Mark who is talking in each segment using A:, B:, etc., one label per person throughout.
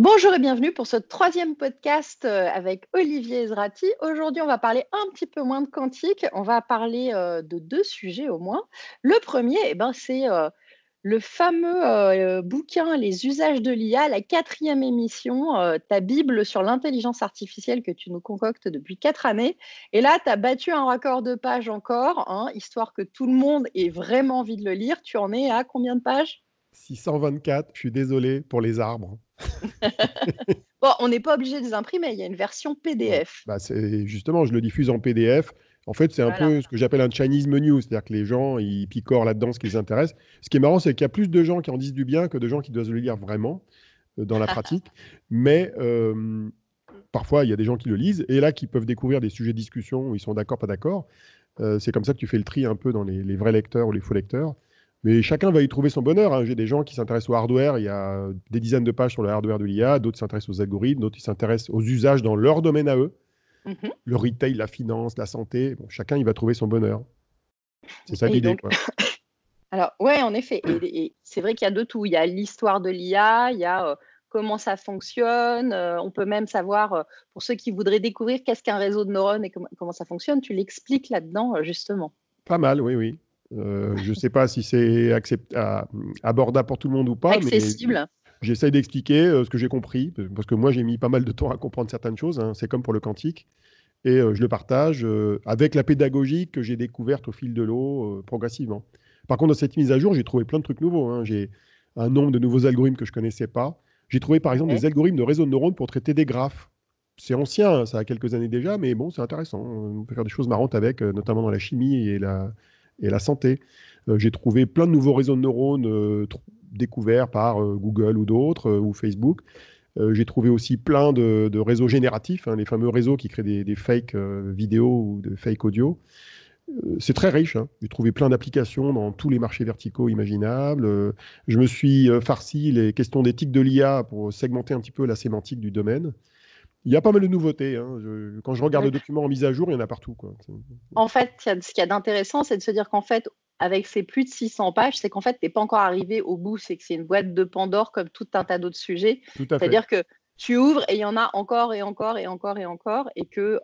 A: Bonjour et bienvenue pour ce troisième podcast euh, avec Olivier Ezrati. Aujourd'hui, on va parler un petit peu moins de quantique. On va parler euh, de deux sujets au moins. Le premier, eh ben, c'est euh, le fameux bouquin Les usages de l'IA, la quatrième émission, ta Bible sur l'intelligence artificielle que tu nous concoctes depuis quatre années. Et là, tu as battu un record de pages encore, hein, histoire que tout le monde ait vraiment envie de le lire. Tu en es à combien de pages?
B: 624, je suis désolé pour les arbres.
A: bon, on n'est pas obligé de les imprimer, il y a une version PDF.
B: Bah, justement, je le diffuse en PDF. En fait, c'est un peu ce que j'appelle un Chinese menu, c'est-à-dire que les gens, ils picorent là-dedans ce qui les intéresse. Ce qui est marrant, c'est qu'il y a plus de gens qui en disent du bien que de gens qui doivent le lire vraiment euh, dans la pratique. Mais euh, parfois, il y a des gens qui le lisent et là, qui peuvent découvrir des sujets de discussion où ils sont d'accord, pas d'accord. Euh, c'est comme ça que tu fais le tri un peu dans les, les, vrais lecteurs ou les faux lecteurs. Mais chacun va y trouver son bonheur. Hein. J'ai des gens qui s'intéressent au hardware. Il y a des dizaines de pages sur le hardware de l'IA. D'autres s'intéressent aux algorithmes. D'autres s'intéressent aux usages dans leur domaine à eux. Mhm. Le retail, la finance, la santé. chacun, il va trouver son bonheur. C'est ça l'idée.
A: Alors, ouais, en effet. Et, c'est vrai qu'il y a de tout. Il y a l'histoire de l'IA, il y a euh, comment ça fonctionne. Euh, on peut même savoir, euh, pour ceux qui voudraient découvrir qu'est-ce qu'un réseau de neurones et comment ça fonctionne, tu l'expliques là-dedans, justement.
B: Pas mal, oui, oui. Euh, je ne sais pas si c'est abordable pour tout le monde ou pas.
A: Accessible.
B: J'essaye d'expliquer euh, ce que j'ai compris, parce que moi j'ai mis pas mal de temps à comprendre certaines choses. Hein. C'est comme pour le quantique. Et euh, je le partage avec la pédagogie que j'ai découverte au fil de l'eau progressivement. Par contre, dans cette mise à jour, j'ai trouvé plein de trucs nouveaux. Hein. J'ai un nombre de nouveaux algorithmes que je ne connaissais pas. J'ai trouvé par exemple des algorithmes de réseau de neurones pour traiter des graphes. C'est ancien, hein, ça a quelques années déjà, mais bon, c'est intéressant. On peut faire des choses marrantes avec, notamment dans la chimie et la, et la santé. Euh, j'ai trouvé plein de nouveaux réseaux de neurones euh, découverts par euh, Google ou d'autres, ou Facebook. j'ai trouvé aussi plein de, réseaux génératifs, hein, les fameux réseaux qui créent des, des fake vidéos ou de fake audio. c'est très riche. Hein. J'ai trouvé plein d'applications dans tous les marchés verticaux imaginables. je me suis farci les questions d'éthique de l'IA pour segmenter un petit peu la sémantique du domaine. Il y a pas mal de nouveautés. Hein. quand je regarde le document en mise à jour, il y en a partout.
A: En fait, ce qu'il y a d'intéressant, c'est de se dire qu'en fait, avec ces plus de 600 pages, c'est qu'en fait, tu n'es pas encore arrivé au bout. C'est que c'est une boîte de Pandore comme tout un tas d'autres sujets. C'est-à-dire que tu ouvres et il y en a encore et encore et encore et encore. Et que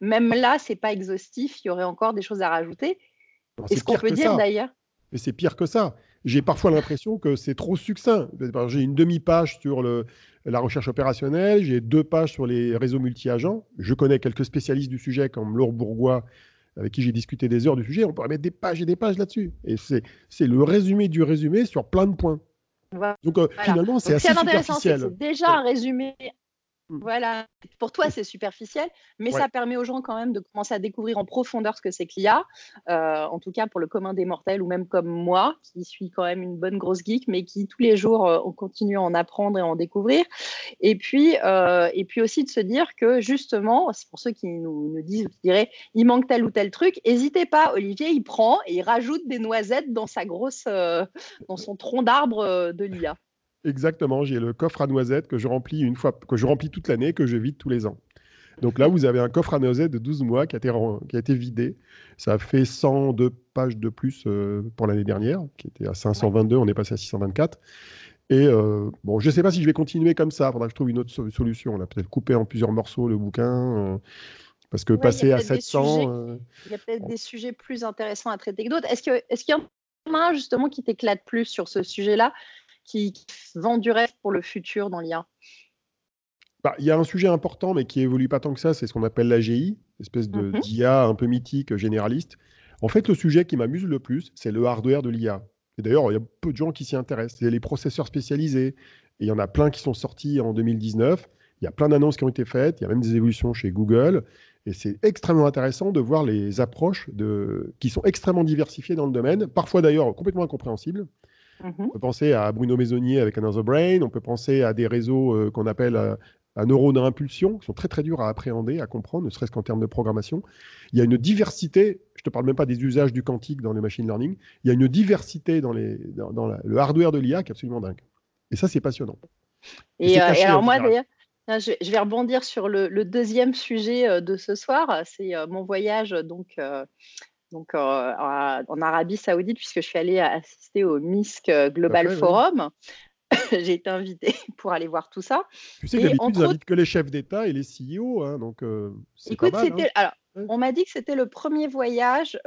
A: même là, c'est pas exhaustif. Il y aurait encore des choses à rajouter. est ce qu'on peut dire d'ailleurs.
B: Mais c'est pire que ça. J'ai parfois l'impression que c'est trop succinct. J'ai une demi-page sur le, la recherche opérationnelle, j'ai deux pages sur les réseaux multi-agents. Je connais quelques spécialistes du sujet comme Laure Bourgois, avec qui j'ai discuté des heures du sujet. On pourrait mettre des pages et des pages là-dessus. Et c'est le résumé du résumé sur plein de points. Donc euh, finalement, c'est assez superficiel.
A: C'est déjà un résumé. Voilà, pour toi c'est superficiel, mais ça permet aux gens quand même de commencer à découvrir en profondeur ce que c'est qu'il y a, euh, en tout cas pour le commun des mortels ou même comme moi, qui suis quand même une bonne grosse geek, mais qui tous les jours euh, on continue à en apprendre et à en découvrir. Et puis, euh, et puis aussi de se dire que justement, c'est pour ceux qui nous, nous disent, qui diraient, il manque tel ou tel truc, n'hésitez pas, Olivier, il prend et il rajoute des noisettes dans sa grosse, dans son tronc d'arbre de l'IA.
B: Exactement, j'ai le coffre à noisettes que je remplis une fois, que je remplis toute l'année, que je vide tous les ans. Donc là, vous avez un coffre à noisettes de 12 mois qui a été, qui a été vidé. Ça fait 102 pages de plus euh, pour l'année dernière, qui était à 522, on est passé à 624. Et euh, bon, je ne sais pas si je vais continuer comme ça. Il faudra que je trouve une autre solution. On a peut-être coupé en plusieurs morceaux le bouquin. Euh, parce que passer à 700.
A: il y a peut-être des sujets plus intéressants à traiter que d'autres. Est-ce qu'il est y en a un justement qui t'éclate plus sur ce sujet-là? Qui, vend du rêve pour le futur dans l'IA
B: bah, il y a un sujet important, mais qui évolue pas tant que ça, c'est ce qu'on appelle l'AGI, espèce de mhm. d'IA un peu mythique, généraliste. En fait, le sujet qui m'amuse le plus, c'est le hardware de l'IA. Et d'ailleurs, il y a peu de gens qui s'y intéressent. C'est les processeurs spécialisés. Et il y en a plein qui sont sortis en 2019. Il y a plein d'annonces qui ont été faites. Il y a même des évolutions chez Google. Et c'est extrêmement intéressant de voir les approches de... qui sont extrêmement diversifiées dans le domaine, parfois d'ailleurs complètement incompréhensibles. Mhm. On peut penser à Bruno Maisonnier avec Another Brain, on peut penser à des réseaux euh, qu'on appelle euh, un neurones à impulsion, qui sont très très durs à appréhender, à comprendre, ne serait-ce qu'en termes de programmation. Il y a une diversité, je ne te parle même pas des usages du quantique dans le machine learning, il y a une diversité dans, les, dans, le hardware de l'IA qui est absolument dingue. Et ça, c'est passionnant.
A: Et, euh, alors moi, d'ailleurs, je, vais rebondir sur le, le deuxième sujet de ce soir, c'est mon voyage donc donc en Arabie Saoudite, puisque je suis allée assister au MISC Global Forum. j'ai été invitée pour aller voir tout ça.
B: Tu sais que d'habitude, ils invitent que les chefs d'État et les CEO, hein, donc pas
A: écoute,
B: mal, hein.
A: on m'a dit que c'était le premier voyage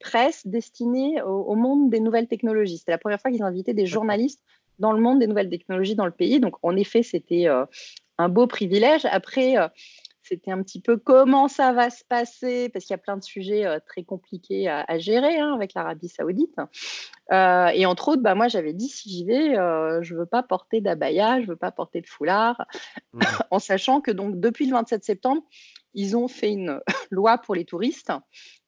A: presse destiné au, au monde des nouvelles technologies. C'était la première fois qu'ils invitaient des journalistes dans le monde des nouvelles technologies dans le pays. Donc, en effet, c'était un beau privilège. Après, c'était un petit peu comment ça va se passer, parce qu'il y a plein de sujets très compliqués à, à gérer hein, avec l'Arabie Saoudite. Euh, et entre autres, bah, moi, j'avais dit si j'y vais, euh, je veux pas porter d'abaya, je veux pas porter de foulard,
B: Mmh.
A: en sachant que donc depuis le 27 septembre, ils ont fait une loi pour les touristes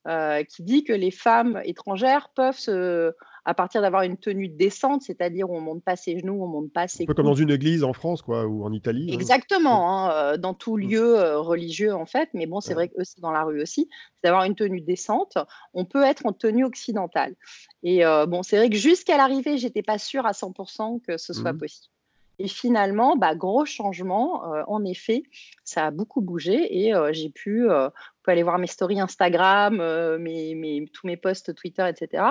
A: euh, qui dit que les femmes étrangères peuvent se, à partir d'avoir une tenue décente, c'est-à-dire où on monte pas ses genoux, on monte pas
B: Un
A: ses
B: peu comme dans une église en France, quoi, ou en Italie, hein.
A: Exactement, hein, euh, dans tout
B: Mmh.
A: lieu euh, religieux en fait, mais bon, c'est
B: Ouais.
A: vrai qu'eux, c'est dans la rue aussi, c'est d'avoir une tenue décente. On peut être en tenue occidentale. Et euh, bon, c'est vrai que jusqu'à l'arrivée, j'étais pas sûre à 100% que ce soit
B: Mmh.
A: possible. Et finalement, bah, gros changement, euh, en effet, ça a beaucoup bougé et euh, j'ai pu, euh, pouvez aller voir mes stories Instagram, euh, mes, tous mes posts Twitter, etc.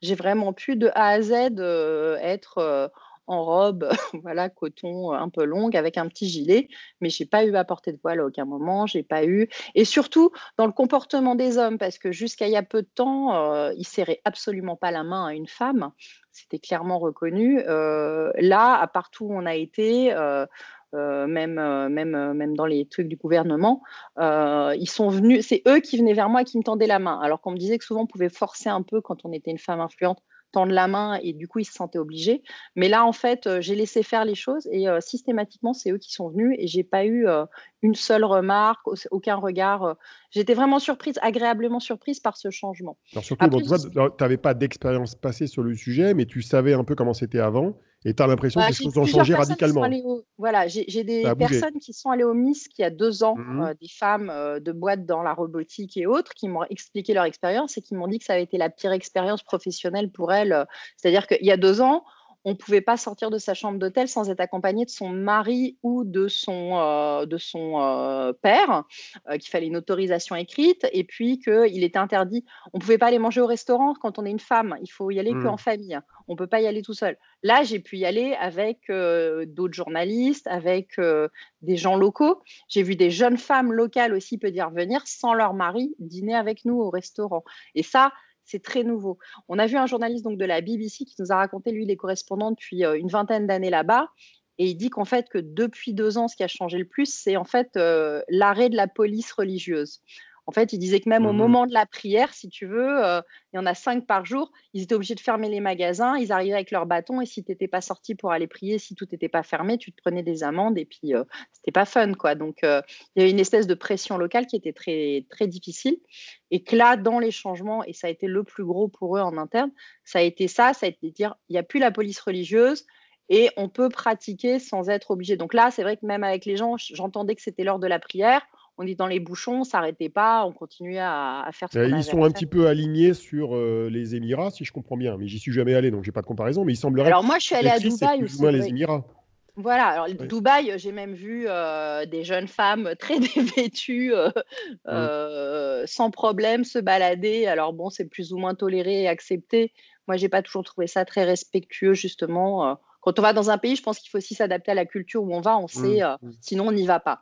A: J'ai vraiment pu de A à Z euh, être euh, en robe, voilà, coton un peu longue avec un petit gilet, mais j'ai pas eu à porter de voile à aucun moment, j'ai pas eu. Et surtout dans le comportement des hommes, parce que jusqu'à il y a peu de temps, euh, ils serraient absolument pas la main à une femme, c'était clairement reconnu. Là, à partout où on a été. Euh, même, euh, même, euh, même dans les trucs du gouvernement, euh, ils sont venus, c'est eux qui venaient vers moi et qui me tendaient la main. Alors qu'on me disait que souvent on pouvait forcer un peu quand on était une femme influente tendre la main et du coup ils se sentaient obligés. Mais là en fait j'ai laissé faire les choses et euh, systématiquement c'est eux qui sont venus et j'ai pas eu euh, une seule remarque, au- aucun regard. euh. J'étais vraiment surprise, agréablement surprise par ce changement.
B: Alors surtout,
A: Après,
B: tu n'avais pas d'expérience passée sur le sujet, mais tu savais un peu comment c'était avant, et tu as l'impression que
A: Voilà,
B: les choses ont changé radicalement.
A: au- Voilà, j'ai des personnes qui sont allées au MIS il y a deux ans,
B: Mhm.
A: euh, des femmes euh, de boîtes dans la robotique et autres, qui m'ont expliqué leur expérience et qui m'ont dit que ça avait été la pire expérience professionnelle pour elles. euh, C'est-à-dire qu'il y a deux ans, on ne pouvait pas sortir de sa chambre d'hôtel sans être accompagné de son mari ou de son, euh, de son euh, père, euh, qu'il fallait une autorisation écrite, et puis qu'il était interdit. On ne pouvait pas aller manger au restaurant quand on est une femme, il faut y aller qu'en famille. On ne peut pas y aller tout seul. Là, j'ai pu y aller avec d'autres journalistes, avec des gens locaux. J'ai vu des jeunes femmes locales aussi peut dire venir sans leur mari dîner avec nous au restaurant. Et ça, c'est très nouveau. On a vu un journaliste donc de la BBC qui nous a raconté, lui, les correspondants depuis euh, une vingtaine d'années là-bas. Et il dit qu'en fait, que depuis deux ans, ce qui a changé le plus, c'est en fait euh, l'arrêt de la police religieuse. En fait, il disait que même au
B: Mhm.
A: moment de la prière, si tu veux, euh, il y en a cinq par jour, ils étaient obligés de fermer les magasins, ils arrivaient avec leur bâton et si tu n'étais pas sorti pour aller prier, si tout n'était pas fermé, tu te prenais des amendes et puis euh, c'était pas fun quoi. Donc euh, il y avait une espèce de pression locale qui était très très difficile et que là dans les changements et ça a été le plus gros pour eux en interne, ça a été ça, ça a été de dire il n'y a plus la police religieuse et on peut pratiquer sans être obligé. Donc là, c'est vrai que même avec les gens, j'entendais que c'était l'heure de la prière. On est dans les bouchons, on s'arrêtait pas, on continuait à, à faire ce qu'on
B: Ils sont un petit peu alignés sur euh, les Émirats, si je comprends bien, mais j'y suis jamais allé, donc j'ai pas de comparaison, mais il semblerait
A: Alors moi, je suis allée à Dubaï aussi.
B: moins les. Émirats.
A: Voilà, alors
B: Ouais.
A: Dubaï, j'ai même vu euh, des jeunes femmes très dévêtues, euh,
B: Mm.
A: euh, sans problème, se balader. Alors bon, c'est plus ou moins toléré et accepté. Moi, j'ai pas toujours trouvé ça très respectueux, justement. Quand on va dans un pays, je pense qu'il faut aussi s'adapter à la culture où on va. On sait,
B: Mm.
A: euh, sinon on n'y va pas.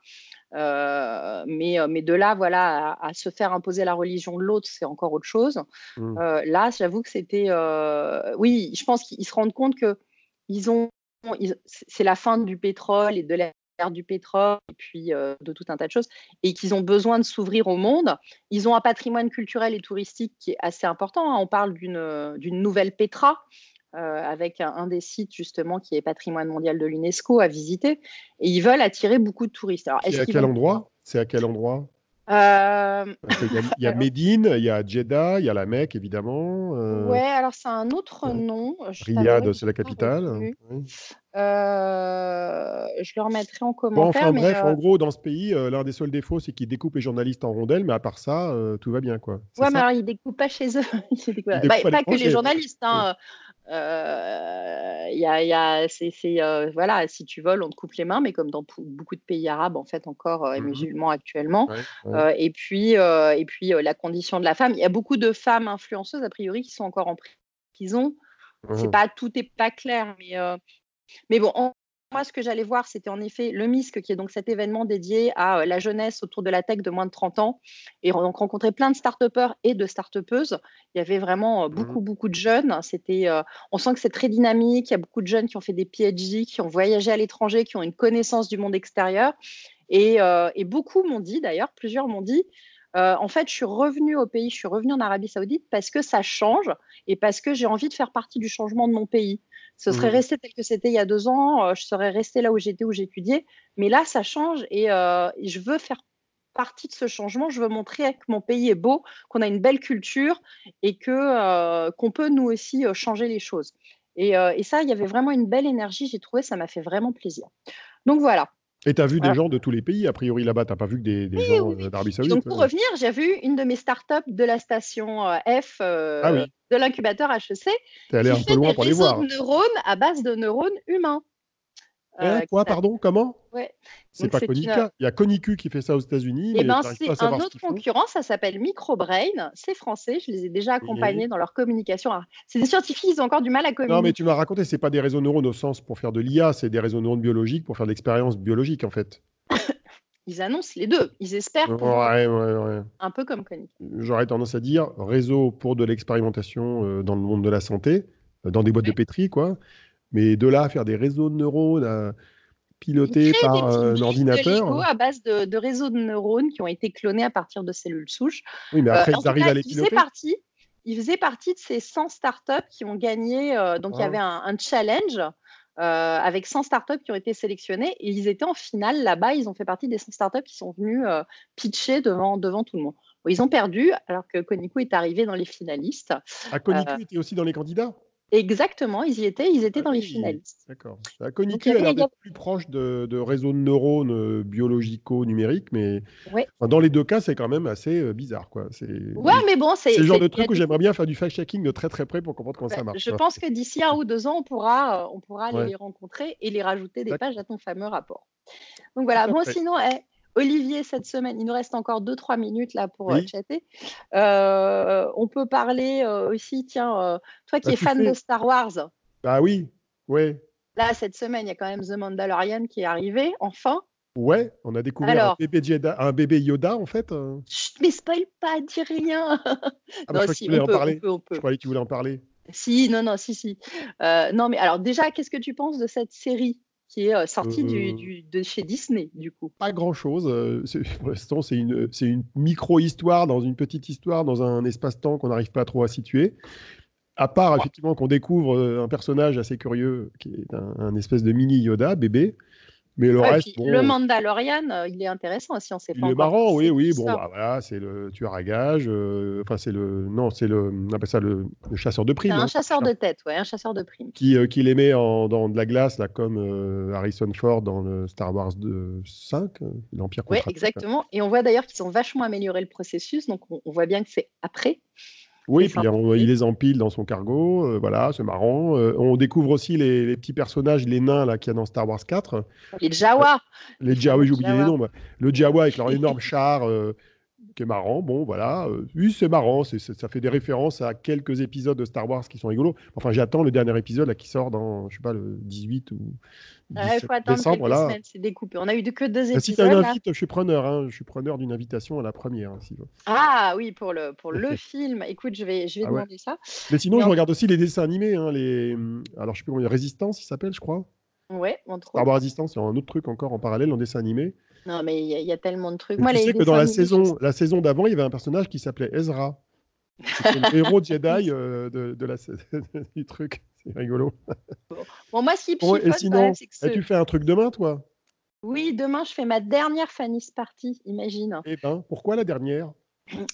A: Euh, mais, euh, mais de là, voilà, à, à se faire imposer la religion de l'autre, c'est encore autre chose.
B: Mm.
A: Euh, là, j'avoue que c'était. euh, Oui, je pense qu'ils se rendent compte que ils ont, ils- c'est la fin du pétrole et de l'ère du pétrole et puis de tout un tas de choses et qu'ils ont besoin de s'ouvrir au monde. Ils ont un patrimoine culturel et touristique qui est assez important. hein. On parle d'une d'une nouvelle Petra. Euh, avec un, un des sites justement qui est patrimoine mondial de l'UNESCO à visiter et ils veulent attirer beaucoup de touristes. Alors,
B: C'est
A: est-ce
B: à quel
A: vont
B: endroit? C'est à quel endroit?
A: Euh,
B: y a, il y a Médine, il y a Jeddah, il y a la Mecque, évidemment. euh,
A: ouais, alors c'est un autre nom. Je
B: Riyad, c'est la capitale.
A: Euh, je le remettrai en
B: Bon,
A: commentaire,
B: enfin
A: mais
B: bref, en gros, dans ce pays, l'un des seuls défauts, c'est qu'ils découpent les journalistes en rondelles, mais à part ça, tout va bien, quoi.
A: Ouais, mais alors ils découpent pas chez eux. Ils découpent-
B: Ils
A: bah,
B: découpent
A: pas que les journalistes. Hein. Euh, il y a, il y a- c'est, c'est, euh, voilà, si tu voles, on te coupe les mains, mais comme dans beaucoup de pays arabes, en fait, encore euh, et
B: Mhm.
A: musulmans actuellement.
B: Ouais, ouais.
A: Euh, et puis, et puis la condition de la femme. Il y a beaucoup de femmes influenceuses, a priori, qui sont encore en prison. C'est
B: Mhm.
A: pas tout est pas clair, mais Mais bon, moi, ce que j'allais voir, c'était en effet le MISC, qui est donc cet événement dédié à la jeunesse autour de la tech de moins de 30 ans. Et on rencontrait plein de start et de start Il y avait vraiment mmh beaucoup, beaucoup de jeunes. C'était, on sent que c'est très dynamique. Il y a beaucoup de jeunes qui ont fait des PhD, qui ont voyagé à l'étranger, qui ont une connaissance du monde extérieur. Et, et beaucoup m'ont dit, d'ailleurs, plusieurs m'ont dit, en fait, je suis revenue au pays, je suis revenue en Arabie Saoudite parce que ça change et parce que j'ai envie de faire partie du changement de mon pays. Ce serait mmh. resté tel que c'était il y a deux ans, je serais restée là où j'étais, où j'étudiais. Mais là, ça change et, je veux faire partie de ce changement. Je veux montrer que mon pays est beau, qu'on a une belle culture et que qu'on peut nous aussi changer les choses. Et, et ça, il y avait vraiment une belle énergie. J'ai trouvé, ça m'a fait vraiment plaisir. Donc voilà.
B: Et tu as vu des gens de tous les pays, a priori là-bas, tu n'as pas vu que des, gens euh, d'Arabie Saoudite
A: Donc pour revenir, j'ai vu une de mes startups de la station euh, F euh, ah de l'incubateur HEC.
B: Tu es allé un peu loin pour les voir.
A: de neurones à base de neurones humains.
B: Euh, quoi, pardon Comment? Ouais. C'est pas Konica. Il y a Koniku qui fait ça aux États-Unis.
A: Eh ben, c'est un autre concurrent, ça s'appelle Microbrain. C'est français, je les ai déjà accompagnés dans leur communication. C'est des scientifiques, ils ont encore du mal à communiquer.
B: Non, mais tu m'as raconté, c'est pas des réseaux neurones au sens pour faire de l'IA, c'est des réseaux neurones biologiques pour faire de l'expérience biologique en fait.
A: ils annoncent les deux. Ils espèrent.
B: Ouais, ouais, ouais.
A: Un peu comme Konica.
B: J'aurais tendance à dire réseau pour de l'expérimentation euh, dans le monde de la santé, euh, dans des boîtes de pétri, quoi. Mais de là à faire des réseaux de neurones pilotés par un ordinateur.
A: à base de, réseaux de neurones qui ont été clonés à partir de cellules souches.
B: Oui, mais après, ils arrivent à les piloter.
A: Partie, il faisait partie de ces 100 startups qui ont gagné. donc, il y ah. avait un, challenge. avec 100 startups qui ont été sélectionnées et ils étaient en finale là-bas. Ils ont fait partie des 100 startups qui sont venus pitcher devant, devant tout le monde. ils ont perdu alors que Koniku est arrivé dans les finalistes.
B: Ah, Koniku était aussi dans les candidats?
A: Exactement, ils y étaient, ils étaient ah dans les finalistes.
B: D'accord. La Cognitive, elle est plus proche de, de réseaux de neurones euh, biologico-numériques, mais dans les deux cas, c'est quand même assez euh, bizarre. Quoi. C'est
A: ouais, mais bon, c'est
B: le genre de truc où j'aimerais bien faire du fact-checking de très très près pour comprendre comment ça marche.
A: Je pense que d'ici un ou deux ans, on pourra, euh, on pourra aller les rencontrer et les rajouter des pages à ton fameux rapport. Donc voilà, bon, sinon, eh, Olivier, cette semaine, il nous reste encore 2-3 minutes là pour euh, chatter. Euh, on peut parler euh, aussi, tiens, toi qui bah, es fan de Star Wars.
B: Bah oui, ouais.
A: Là, cette semaine, il y a quand même The Mandalorian qui est arrivé, enfin.
B: Ouais, on a découvert un, bébé un, bébé Yoda en fait.
A: Chut, mais spoil pas, dis rien.
B: Ah, bah, non, si, on, peut, en parler. On peut, Je croyais que tu voulais en parler.
A: Si, non, non, si, si. non, mais alors déjà, qu'est-ce que tu penses de cette série? Qui est sorti du, de chez Disney, du coup.
B: Pas grand-chose. pour l'instant, c'est une, une micro-histoire dans une petite histoire, dans un espace-temps qu'on n'arrive pas trop à situer. À part, effectivement, qu'on découvre un personnage assez curieux, qui est un espèce de mini Yoda, bébé, mais le reste,
A: le Mandalorian, euh, il est intéressant aussi, on sait
B: pas. Il est marrant, oui, oui. Bon, bah, voilà, c'est le tueur à gage. Euh, enfin, c'est le, non, c'est le, on appelle ça le, chasseur de primes.
A: Un hein, chasseur de tête, ouais, un chasseur de primes.
B: Qui, euh, qui les met en, dans de la glace, là, comme Harrison Ford dans le Star Wars 5, l'Empire.
A: Oui, exactement. Et on voit d'ailleurs qu'ils ont vachement amélioré le processus, donc on voit bien que c'est après.
B: Oui, puis il les empile dans son cargo, euh, voilà, c'est marrant. Euh, on découvre aussi les, petits personnages, les nains là qu'il y a dans Star Wars 4.
A: Les Jawa.
B: les Jawa, j'ai oublié les noms. Le Jawa avec leur énorme char, euh, qui est marrant. Bon, voilà. oui, c'est marrant. ça fait des références à quelques épisodes de Star Wars qui sont rigolos. Enfin, j'attends le dernier épisode là qui sort dans, je sais pas, le 18 ou
A: il faut attendre quelques semaines, c'est découpé. On a eu que deux épisodes. Bah, si tu
B: as une invite, je suis preneur. Hein. Je suis preneur d'une invitation à la première. Hein,
A: ah oui, pour le, pour le film. Écoute, je vais, je vais ah demander ça.
B: Mais sinon, je regarde aussi les dessins animés. Hein, les... Alors, je sais plus comment Résistance, il s'appelle, je crois.
A: Ouais, entre
B: autres. Résistance, il y a un autre truc encore en parallèle en dessin animé.
A: Non, mais il y, a tellement de trucs.
B: Moi, tu sais que dans la saison, la saison d'avant, il y avait un personnage qui s'appelait Ezra. C'était le héros Jedi euh, de, de la, du truc. C'est rigolo.
A: Bon, moi, si bon, et sinon,
B: eh, tu fais un truc demain, toi?
A: Oui, demain, je fais ma dernière Fanny's Party, imagine.
B: Eh ben, pourquoi la dernière?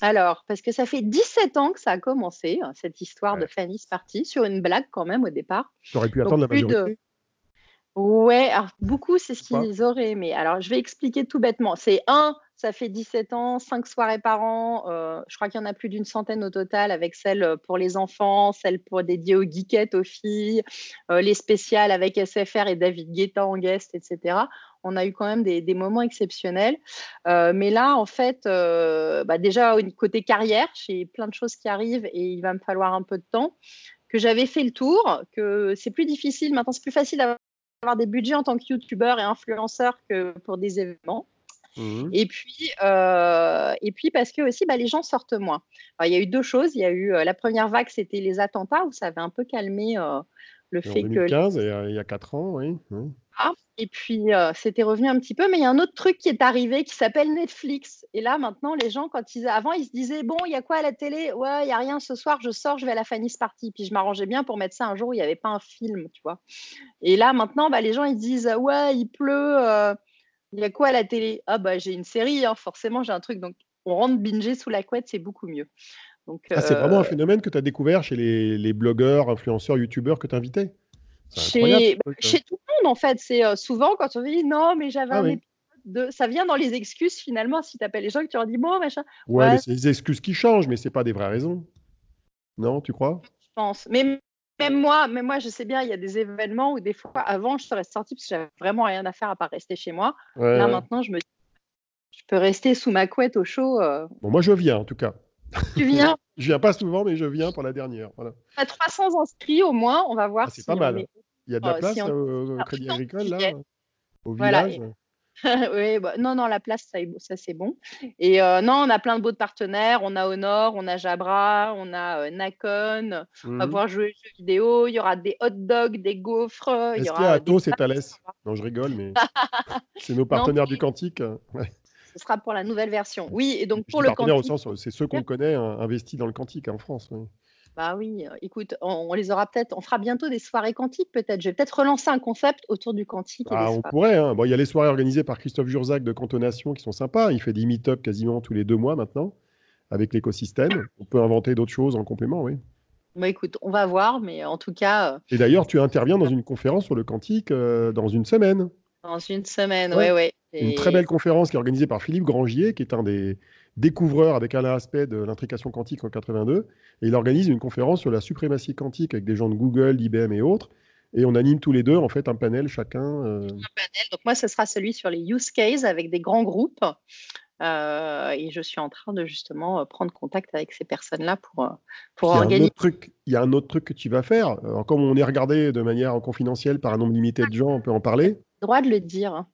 A: Alors, parce que ça fait 17 ans que ça a commencé, hein, cette histoire de Fanny's Party, sur une blague quand même au départ.
B: Tu aurais pu attendre la majorité
A: Ouais, alors beaucoup, c'est ce qu'ils auraient aimé. Alors, je vais expliquer tout bêtement. C'est un, ça fait 17 ans, 5 soirées par an. Euh, je crois qu'il y en a plus d'une centaine au total, avec celles pour les enfants, celles pour dédiées aux geekettes, aux filles, euh, les spéciales avec SFR et David Guetta en guest, etc. On a eu quand même des, moments exceptionnels. Euh, mais là, en fait, bah déjà, côté carrière, j'ai plein de choses qui arrivent et il va me falloir un peu de temps. Que j'avais fait le tour, que c'est plus difficile, maintenant c'est plus facile d'avoir avoir des budgets en tant que youtubeur et influenceur que pour des événements. Mmh. Et, puis, euh, et puis, parce que aussi, bah, les gens sortent moins. il y a eu deux choses. Il y a eu la première vague, c'était les attentats, où ça avait un peu calmé le fait
B: que. 2015, il y a quatre ans, oui.
A: Et puis, c'était revenu un petit peu. Mais il y a un autre truc qui est arrivé qui s'appelle Netflix. Et là, maintenant, les gens, quand ils. Avant, ils se disaient Bon, il y a quoi à la télé? Ouais, il n'y a rien ce soir, je sors, je vais à la Fanny's Party. Puis je m'arrangeais bien pour mettre ça un jour où il n'y avait pas un film, tu vois. Et là, maintenant, bah, les gens, ils disent Ouais, il pleut. il y a quoi à la télé? Ah, bah, j'ai une série, hein, forcément, j'ai un truc. Donc, on rentre binger sous la couette, c'est beaucoup mieux. Donc,
B: ah, c'est vraiment un phénomène que tu as découvert chez les, les blogueurs, influenceurs, youtubeurs que tu invitais?
A: Chez, bah, chez, tout en fait. C'est souvent quand on dit non, mais j'avais ah un de. Ça vient dans les excuses, finalement, si tu appelles les gens que tu leur dis bon, machin.
B: Ouais, mais c'est les excuses qui changent, mais c'est pas des vraies raisons. Non, tu crois?
A: Je pense. Mais même moi, même moi, je sais bien, il y a des événements où des fois, avant, je serais sortie parce que j'avais vraiment rien à faire à part rester chez moi. Là, maintenant, je me je peux rester sous ma couette au chaud.
B: Bon, moi, je viens, en tout cas.
A: Tu viens?
B: Je viens pas souvent, mais je viens pour la dernière. Voilà.
A: À 300 inscrits au moins, on va voir.
B: Ah, c'est pas mal. Il y a de la oh, place au Crédit Agricole, là Au village?
A: oui, bah, non, non, la place, ça, ça c'est bon. Et euh, non, on a plein de beaux partenaires. On a Honor, on a Jabra, on a euh, Nakon. On va mmh pouvoir jouer aux jeux vidéo. Il y aura des hot dogs, des gaufres.
B: Est-ce qu'il y a Atos et Thalès? Non, je rigole, mais c'est nos partenaires du Quantique.
A: Ce sera pour la nouvelle version. Oui, et donc pour le Quantique.
B: c'est ceux qu'on connaît hein, investis dans le Quantique en France.
A: Bah oui, écoute, on, les aura peut-être, on fera bientôt des soirées quantiques peut-être. Je vais peut-être relancer un concept autour du quantique.
B: Ah, on pourrait. Hein. Bon, il y a les soirées organisées par Christophe Jurzac de Cantonation qui sont sympas. Il fait des meet-up quasiment tous les deux mois maintenant avec l'écosystème. On peut inventer d'autres choses en complément, oui.
A: Bah écoute, on va voir, mais en tout cas.
B: Et d'ailleurs, tu interviens dans une conférence sur le quantique dans une semaine.
A: Dans une semaine, oui, oui.
B: Une très belle conférence qui est organisée par Philippe Grangier, qui est un des, découvreur avec Alain Aspect de l'intrication quantique en 82. Et il organise une conférence sur la suprématie quantique avec des gens de Google, d'IBM et autres. Et on anime tous les deux en fait un panel chacun. Euh. Un panel.
A: Donc moi, ce sera celui sur les use cases avec des grands groupes. Euh, et je suis en train de justement euh, prendre contact avec ces personnes-là pour, pour organiser.
B: truc, il y a un autre truc que tu vas faire. comme on est regardé de manière confidentielle par un nombre limité de gens, on peut en parler.
A: Droit de le dire.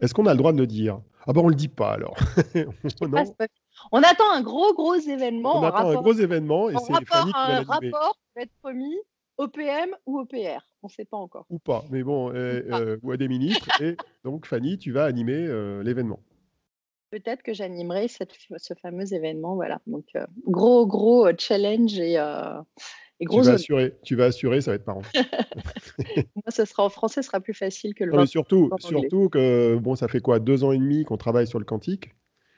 B: Est-ce qu'on a le droit de le dire? Ah ben on le dit pas alors.
A: On attend un gros, gros événement.
B: On attend un gros événement et c'est
A: qui va Un rapport va être promis OPM ou OPR. On ne sait pas encore.
B: Ou pas, mais bon, ou, euh, euh, à des ministres. et donc, Fanny, tu vas animer euh, l'événement.
A: Peut-être que j'animerai ce fameux événement. Voilà. Donc, gros, gros challenge et, et gros.
B: Tu vas, assurer, tu vas assurer, ça va être marrant.
A: Moi, ça sera en français, ce sera plus facile que le.
B: Non, mais surtout, surtout que bon, ça fait quoi, deux ans et demi qu'on travaille sur le quantique.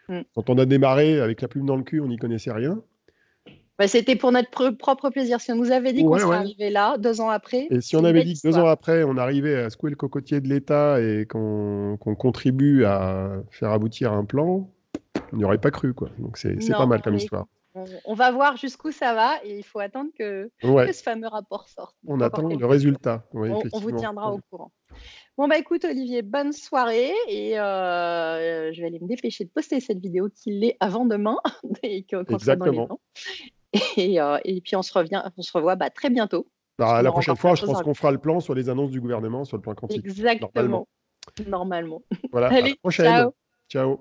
B: Mm. Quand on a démarré avec la plume dans le cul, on n'y connaissait rien.
A: Bah, c'était pour notre propre plaisir. Si on nous avait dit qu'on serait arrivé là, deux ans après.
B: Et si on avait dit que deux ans après, on arrivait à secouer le cocotier de l'État et qu'on contribue à faire aboutir un plan, on n'y aurait pas cru. Quoi. Donc c'est pas mal comme histoire.
A: On, va voir jusqu'où ça va et il faut attendre que, ce fameux rapport sorte.
B: On attend le résultat.
A: on, vous tiendra au courant. Bon, bah écoute, Olivier, bonne soirée. Et euh, je vais aller me dépêcher de poster cette vidéo qu'il est avant demain. et
B: Exactement.
A: et, euh, et, puis, on se, revient, on se revoit bah, très bientôt.
B: Bah, la prochaine fois, je pense qu'on fera le plan sur les annonces du gouvernement sur le plan quantique.
A: Exactement. Normalement.
B: Voilà, à la prochaine. ciao.